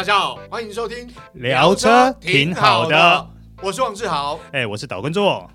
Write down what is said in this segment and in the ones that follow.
大家好，欢迎收听聊车挺好的，我是王志豪，哎，我是岛根座。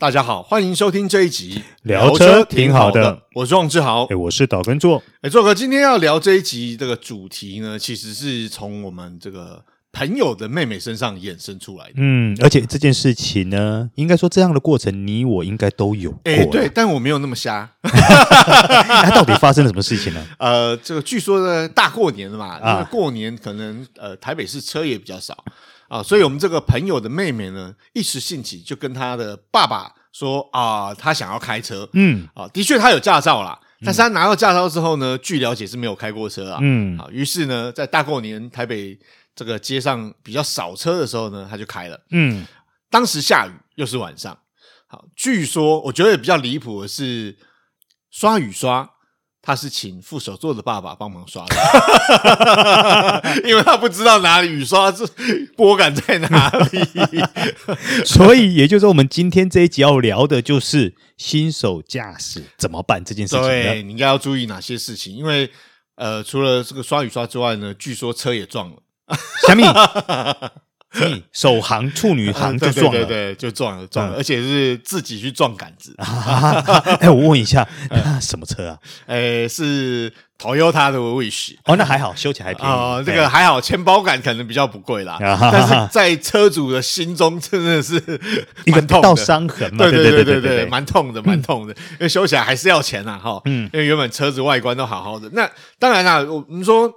大家好，欢迎收听这一集聊车挺好的，我是王志豪，哎，我是岛根座，哎，座哥，今天要聊这一集这个主题呢，其实是从我们这个。朋友的妹妹身上衍生出来的，嗯，而且这件事情呢，应该说这样的过程，你我应该都有过。哎，对，但我没有那么瞎。那到底发生了什么事情呢？呃，这个据说呢，大过年的嘛，因为过年可能呃台北市车也比较少啊，所以我们这个朋友的妹妹呢，一时兴起就跟他的爸爸说啊，他想要开车，嗯，啊，的确他有驾照啦，但是他拿到驾照之后呢，据了解是没有开过车啊，嗯，啊，于是呢，在大过年台北。这个街上比较少车的时候呢，他就开了。嗯，当时下雨，又是晚上。好，据说我觉得比较离谱的是刷雨刷，他是请副手座的爸爸帮忙刷的，因为他不知道哪里雨刷是拨杆在哪里。所以也就是说，我们今天这一集要聊的就是新手驾驶怎么办这件事情。对，你应该要注意哪些事情？因为呃，除了这个刷雨刷之外呢，据说车也撞了。小米，你首航处女航就撞了，对对对，就撞了撞了，而且是自己去撞杆子。哎，我问一下，什么车啊？哎，是 Toyota 的 Wish。哦，那还好，修起来还便宜。哦，这个还好，钱包杆可能比较不贵啦。但是在车主的心中，真的是一个道伤痕嘛。对对对对对，蛮痛的，蛮痛的。因为修起来还是要钱呐，哈。嗯，因为原本车子外观都好好的。那当然啦，我们说。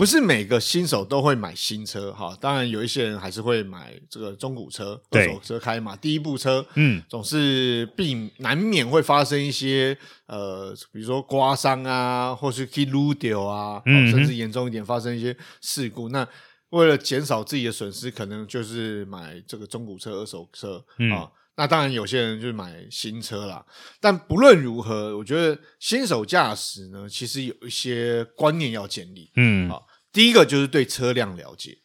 不是每个新手都会买新车哈，当然有一些人还是会买这个中古车、二手车开嘛。第一部车，嗯，总是避难免会发生一些呃，比如说刮伤啊，或是去撸掉啊，嗯，甚至严重一点发生一些事故。那为了减少自己的损失，可能就是买这个中古车、二手车啊。那当然有些人就买新车啦。但不论如何，我觉得新手驾驶呢，其实有一些观念要建立，嗯，好。第一个就是对车辆了解，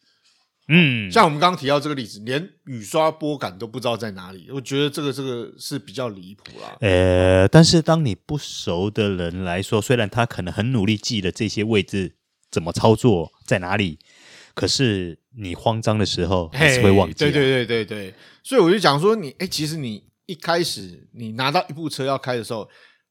嗯，像我们刚刚提到这个例子，连雨刷拨杆都不知道在哪里，我觉得这个这个是比较离谱啦。呃，但是当你不熟的人来说，虽然他可能很努力记得这些位置怎么操作在哪里，可是你慌张的时候还是会忘记。对对对对对，所以我就讲说你，哎，其实你一开始你拿到一部车要开的时候，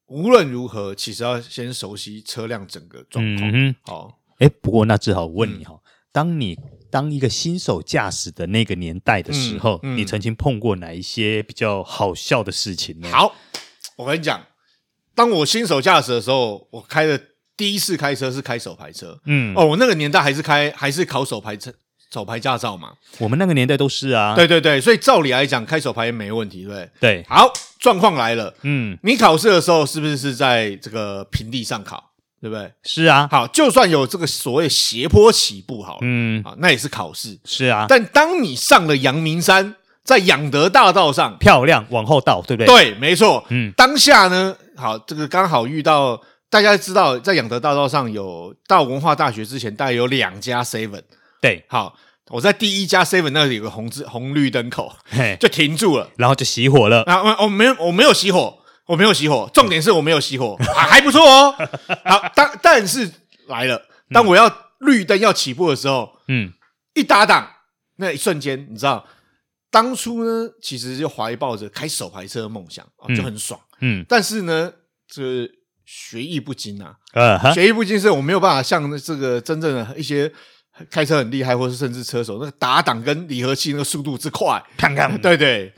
无论如何，其实要先熟悉车辆整个状况，嗯、好。哎，不过那只好问你哈，嗯、当你当一个新手驾驶的那个年代的时候，嗯嗯、你曾经碰过哪一些比较好笑的事情呢？好，我跟你讲，当我新手驾驶的时候，我开的第一次开车是开手排车，嗯，哦，我那个年代还是开还是考手排车手牌驾照嘛，我们那个年代都是啊，对对对，所以照理来讲，开手牌也没问题，对不对？对，好，状况来了，嗯，你考试的时候是不是是在这个平地上考？对不对？是啊，好，就算有这个所谓斜坡起步，好了，嗯，啊，那也是考试，是啊。但当你上了阳明山，在养德大道上，漂亮，往后倒，对不对？对，没错，嗯。当下呢，好，这个刚好遇到，大家知道，在养德大道上有到文化大学之前，大概有两家 Seven，对，好，我在第一家 Seven 那里有个红字红绿灯口，嘿，就停住了，然后就熄火了。啊，我我没有，我没有熄火。我没有熄火，重点是我没有熄火，啊，还不错哦。好，当但是来了，当我要绿灯要起步的时候，嗯，一打档，那一瞬间，你知道，当初呢，其实就怀抱着开手排车的梦想啊，就很爽，嗯。但是呢，这个学艺不精啊，呃，学艺不精是我没有办法像这个真正的一些开车很厉害，或是甚至车手，那个打档跟离合器那个速度之快，看看，对对，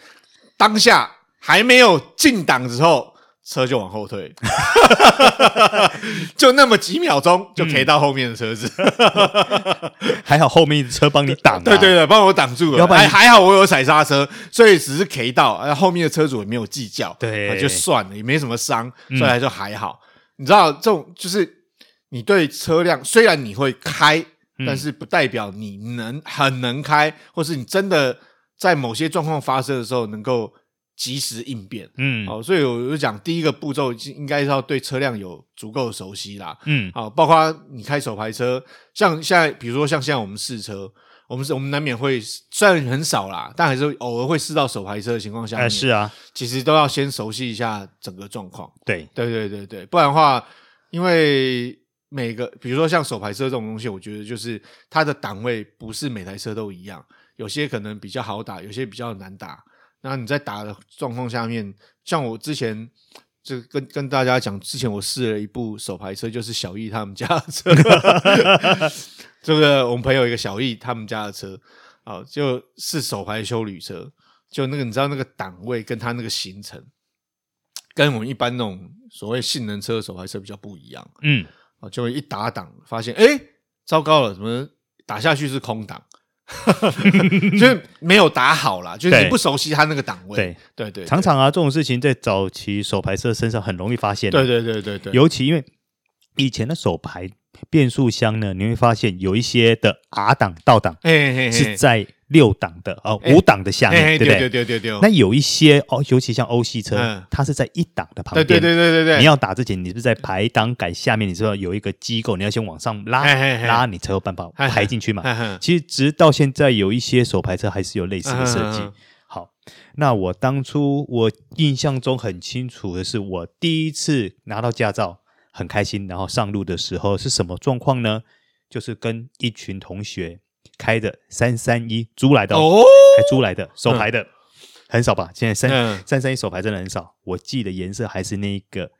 当下。还没有进档之后，车就往后退，就那么几秒钟就可以到后面的车子，还好后面的车帮你挡，对对对，帮我挡住了，还还好我有踩刹车，所以只是可以到，后面的车主也没有计较，对，就算了，也没什么伤，所以还就还好。你知道这种就是你对车辆虽然你会开，但是不代表你能很能开，或是你真的在某些状况发生的时候能够。及时应变，嗯，好，所以我就讲第一个步骤应该是要对车辆有足够的熟悉啦，嗯，好，包括你开手排车，像现在，比如说像现在我们试车，我们是，我们难免会虽然很少啦，但还是偶尔会试到手排车的情况下，哎，是啊，其实都要先熟悉一下整个状况，对，对，对，对，对，不然的话，因为每个比如说像手排车这种东西，我觉得就是它的档位不是每台车都一样，有些可能比较好打，有些比较难打。那你在打的状况下面，像我之前就跟跟大家讲，之前我试了一部手排车，就是小易他们家的车，这个我们朋友一个小易他们家的车啊，就是手排修旅车，就那个你知道那个档位跟它那个行程，跟我们一般那种所谓性能车的手排车比较不一样，嗯，啊，就会一打档发现，哎，糟糕了，怎么打下去是空档？就是没有打好啦，就是你不熟悉他那个档位。对对对，常常啊，这种事情在早期手排车身上很容易发现。对对对对对，尤其因为以前的手排变速箱呢，你会发现有一些的 R 档倒档是在六档的哦，五档的下面，对不对？对对对对。那有一些哦，尤其像欧系车，它是在一档的旁边。对对对对对。你要打之前，你是在排档杆下面，你知道有一个机构，你要先往上拉拉，你才有办法排进去嘛。其实直到现在，有一些手排车还是有类似的设计。好，那我当初我印象中很清楚的是，我第一次拿到驾照，很开心，然后上路的时候是什么状况呢？就是跟一群同学。开的三三一租来的哦，还租来的手牌的、嗯、很少吧？现在三三三一手牌真的很少。我记得颜色还是那个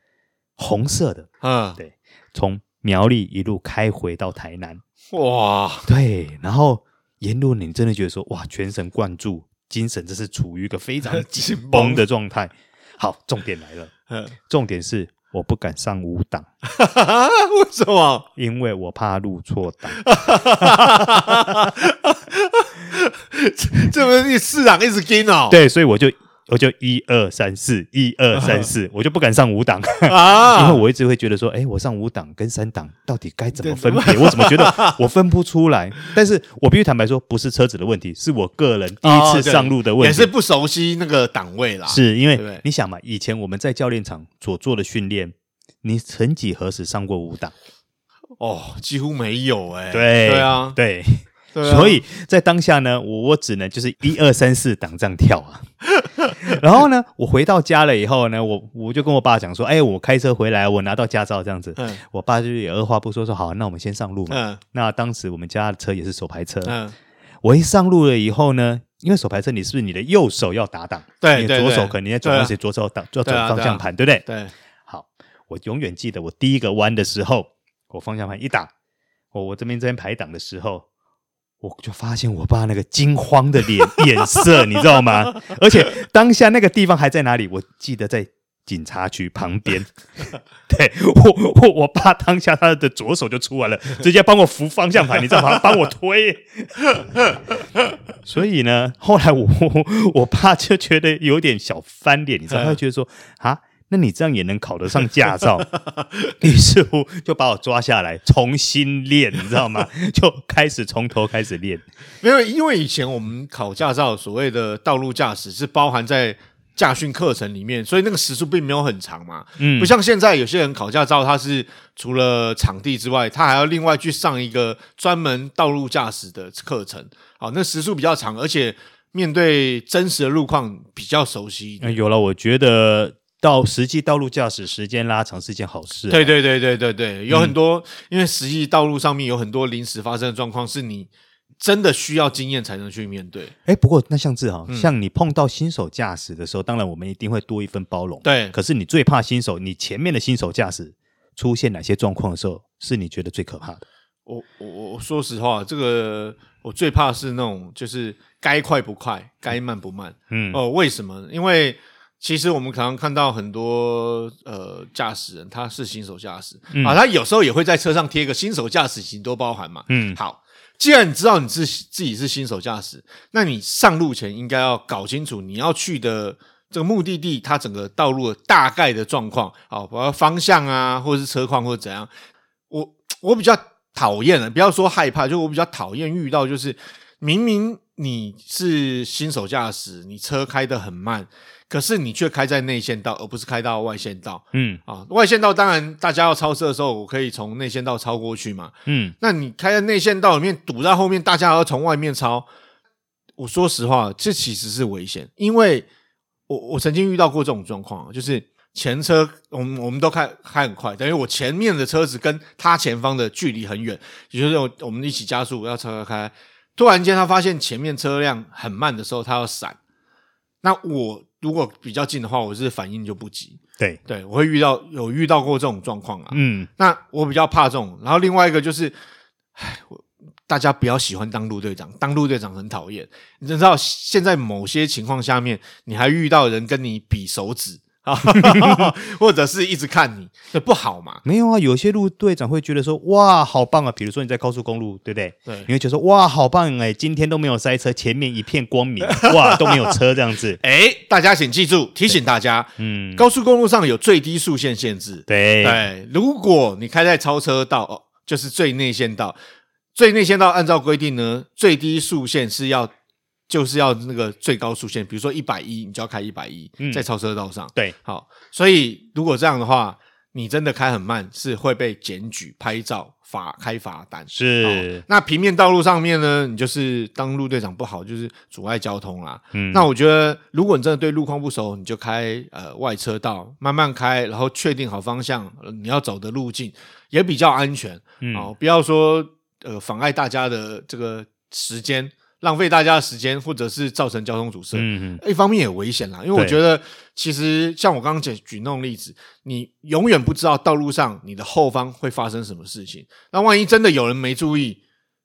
红色的，嗯，对。从苗栗一路开回到台南，哇，对。然后沿路你真的觉得说，哇，全神贯注，精神这是处于一个非常紧绷的状态。好，重点来了，嗯，重点是。我不敢上五档，为什么？因为我怕入错档。这不是你四档一直跟哦？对，所以我就我就一二三四一二三四，我就不敢上五档啊，因为我一直会觉得说，哎，我上五档跟三档到底该怎么分别？我怎么觉得我分不出来？但是我必须坦白说，不是车子的问题，是我个人第一次上路的问题，也是不熟悉那个档位啦。是因为你想嘛，以前我们在教练场所做的训练，你曾几何时上过五档？哦，几乎没有哎。对对啊，对。啊、所以在当下呢，我我只能就是一二三四档这样跳啊。然后呢，我回到家了以后呢，我我就跟我爸讲说：“哎、欸，我开车回来，我拿到驾照这样子。嗯”我爸就也二话不说说：“好，那我们先上路嘛。嗯”那当时我们家的车也是手排车。嗯、我一上路了以后呢，因为手排车你是不是你的右手要打档？对，你的左手可能你在转弯时左手挡就要转方向盘，对不对？对。好，我永远记得我第一个弯的时候，我方向盘一打，我我这边这边排档的时候。我就发现我爸那个惊慌的脸脸色，你知道吗？而且当下那个地方还在哪里？我记得在警察局旁边。对，我我我爸当下他的左手就出来了，直接帮我扶方向盘，你知道吗？帮我推。所以呢，后来我我爸就觉得有点小翻脸，你知道，他就觉得说啊。那你这样也能考得上驾照？于是乎就把我抓下来重新练，你知道吗？就开始从头开始练。没有，因为以前我们考驾照所谓的道路驾驶是包含在驾训课程里面，所以那个时速并没有很长嘛。嗯，不像现在有些人考驾照，他是除了场地之外，他还要另外去上一个专门道路驾驶的课程。好，那时速比较长，而且面对真实的路况比较熟悉。有了，我觉得。到实际道路驾驶时间拉长是件好事。对对对对对对，有很多，因为实际道路上面有很多临时发生的状况，是你真的需要经验才能去面对。哎，不过那像志豪，像你碰到新手驾驶的时候，当然我们一定会多一份包容。对，可是你最怕新手，你前面的新手驾驶出现哪些状况的时候，是你觉得最可怕的？我我我说实话，这个我最怕是那种就是该快不快，该慢不慢。嗯哦，为什么？因为。其实我们可能看到很多呃驾驶人，他是新手驾驶、嗯、啊，他有时候也会在车上贴个新手驾驶，请多包涵嘛。嗯，好，既然你知道你自自己是新手驾驶，那你上路前应该要搞清楚你要去的这个目的地，它整个道路的大概的状况，好，包括方向啊，或者是车况或者怎样。我我比较讨厌的，不要说害怕，就我比较讨厌遇到就是明明你是新手驾驶，你车开得很慢。可是你却开在内线道，而不是开到外线道。嗯啊，外线道当然大家要超车的时候，我可以从内线道超过去嘛。嗯，那你开在内线道里面堵在后面，大家要从外面超。我说实话，这其实是危险，因为我我曾经遇到过这种状况，就是前车，我们我们都开开很快，等于我前面的车子跟他前方的距离很远，也就是我我们一起加速要车开，突然间他发现前面车辆很慢的时候，他要闪。那我如果比较近的话，我是反应就不急。对对，我会遇到有遇到过这种状况啊。嗯，那我比较怕这种。然后另外一个就是，唉，大家不要喜欢当陆队长，当陆队长很讨厌。你知道现在某些情况下面，你还遇到人跟你比手指。或者是一直看你，这不好嘛？没有啊，有些路队长会觉得说，哇，好棒啊！比如说你在高速公路，对不对？对，你会觉得说，哇，好棒哎，今天都没有塞车，前面一片光明，哇，都没有车这样子。哎，大家请记住，提醒大家，嗯，高速公路上有最低速限限制。对对，如果你开在超车道，哦，就是最内线道，最内线道按照规定呢，最低速限是要。就是要那个最高速限，比如说一百一，你就要开一百一，在超车道上。对，好，所以如果这样的话，你真的开很慢，是会被检举、拍照、罚开罚单。是，那平面道路上面呢，你就是当路队长不好，就是阻碍交通啦。嗯，那我觉得，如果你真的对路况不熟，你就开呃外车道，慢慢开，然后确定好方向，你要走的路径也比较安全。嗯，哦，不要说呃妨碍大家的这个时间。浪费大家的时间，或者是造成交通阻塞，嗯嗯，一方面也危险啦。因为我觉得，其实像我刚刚举举那种例子，你永远不知道道路上你的后方会发生什么事情。那万一真的有人没注意，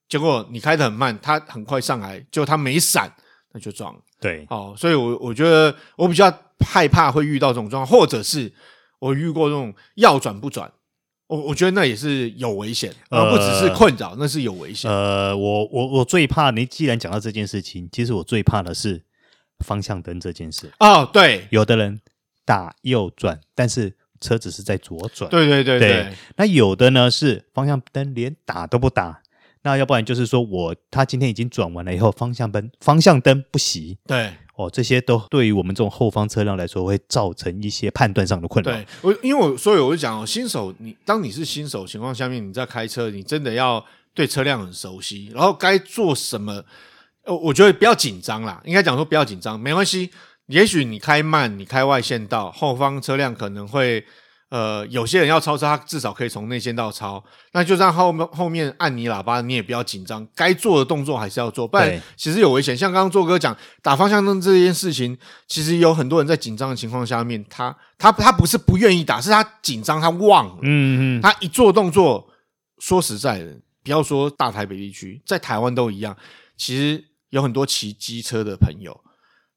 结果你开得很慢，他很快上来，结果他没闪，那就撞了。对，哦，所以我我觉得我比较害怕会遇到这种状况，或者是我遇过这种要转不转。我我觉得那也是有危险，而不只是困扰，呃、那是有危险。呃，我我我最怕你，既然讲到这件事情，其实我最怕的是方向灯这件事。哦，对，有的人打右转，但是车子是在左转。对对对对，对。那有的呢是方向灯连打都不打，那要不然就是说我他今天已经转完了以后，方向灯方向灯不熄。对。哦，这些都对于我们这种后方车辆来说，会造成一些判断上的困扰。对，我因为我所以我就讲哦，新手你当你是新手情况下面，你在开车，你真的要对车辆很熟悉，然后该做什么，呃，我觉得不要紧张啦，应该讲说不要紧张，没关系。也许你开慢，你开外线道，后方车辆可能会。呃，有些人要超车，他至少可以从内线道超，那就算后面后面按你喇叭，你也不要紧张，该做的动作还是要做，不然其实有危险。像刚刚做哥讲打方向灯这件事情，其实有很多人在紧张的情况下面，他他他不是不愿意打，是他紧张，他忘了。嗯嗯，他一做动作，说实在的，不要说大台北地区，在台湾都一样，其实有很多骑机车的朋友。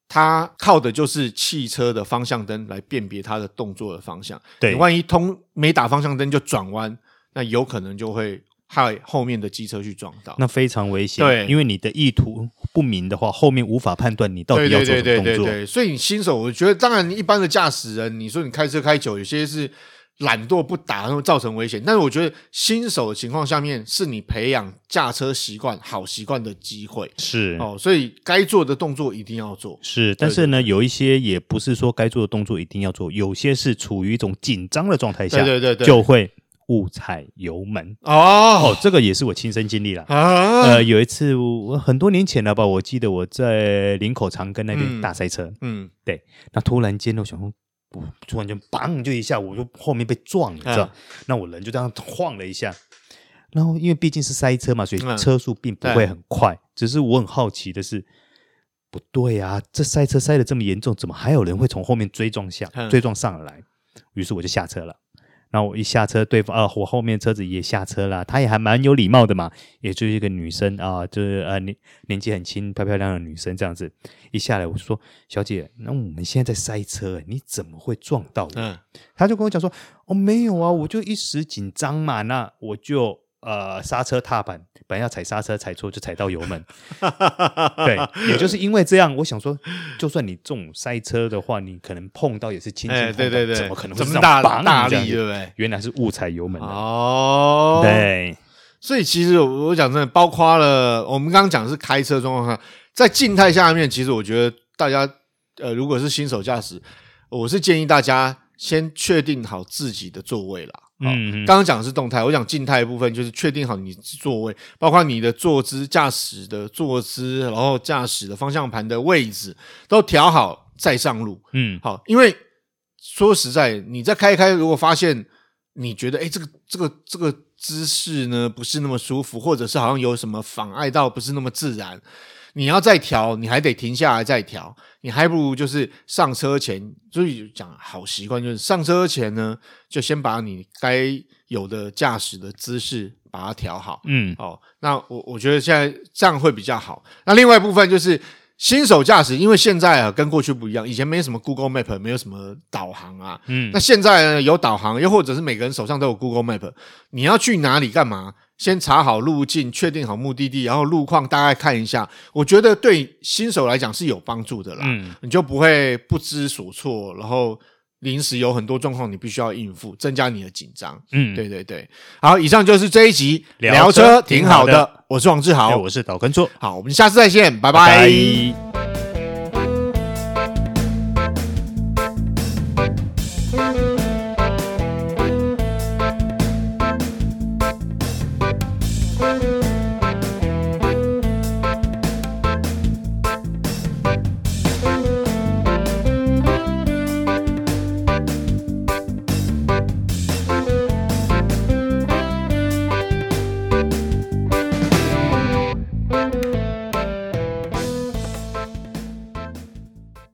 他靠的就是汽车的方向灯来辨别它的动作的方向。对，你万一通没打方向灯就转弯，那有可能就会害后面的机车去撞到，那非常危险。对，因为你的意图不明的话，后面无法判断你到底要做什么动作。对对对对对对，所以你新手，我觉得当然，一般的驾驶人，你说你开车开久，有些是。懒惰不打，然后造成危险。但是我觉得新手的情况下面，是你培养驾车习惯、好习惯的机会。是哦，所以该做的动作一定要做。是，但是呢，有一些也不是说该做的动作一定要做，有些是处于一种紧张的状态下，对对对，就会误踩油门。哦哦，这个也是我亲身经历了。啊，呃，有一次我很多年前了吧，我记得我在林口长庚那边大塞车。嗯，嗯对，那突然间我想说。不，突然间，砰！就一下，我就后面被撞了，你知道？那我人就这样晃了一下。然后，因为毕竟是塞车嘛，所以车速并不会很快。只是我很好奇的是，不对啊，这塞车塞的这么严重，怎么还有人会从后面追撞下，追撞上来？于是我就下车了。然后我一下车，对方啊，我后面车子也下车了，她也还蛮有礼貌的嘛，也就是一个女生啊，就是呃年年纪很轻、漂漂亮亮的女生这样子。一下来我就说：“小姐，那我们现在在塞车，你怎么会撞到我？”嗯，她就跟我讲说：“哦，没有啊，我就一时紧张嘛，那我就。”呃，刹车踏板本来要踩刹车，踩错就踩到油门。对，也就是因为这样，我想说，就算你这种塞车的话，你可能碰到也是轻轻碰到，欸、对对对，怎么可能会这么大大力，对不对？原来是误踩油门哦。对，所以其实我讲真的，包括了我们刚刚讲的是开车状况下，在静态下面，其实我觉得大家呃，如果是新手驾驶，我是建议大家先确定好自己的座位啦。嗯，刚刚讲的是动态，我讲静态部分就是确定好你座位，包括你的坐姿、驾驶的坐姿，然后驾驶的方向盘的位置都调好再上路。嗯，好，因为说实在，你再开一开，如果发现你觉得哎，这个这个这个姿势呢不是那么舒服，或者是好像有什么妨碍到，不是那么自然。你要再调，你还得停下来再调。你还不如就是上车前，所以讲好习惯就是上车前呢，就先把你该有的驾驶的姿势把它调好。嗯，哦，那我我觉得现在这样会比较好。那另外一部分就是新手驾驶，因为现在啊跟过去不一样，以前没什么 Google Map，没有什么导航啊。嗯，那现在呢有导航，又或者是每个人手上都有 Google Map，你要去哪里干嘛？先查好路径，确定好目的地，然后路况大概看一下，我觉得对新手来讲是有帮助的啦。嗯，你就不会不知所措，然后临时有很多状况你必须要应付，增加你的紧张。嗯，对对对。好，以上就是这一集聊车挺好的，我是王志豪，我是岛根座。好，我们下次再见，拜拜。拜拜。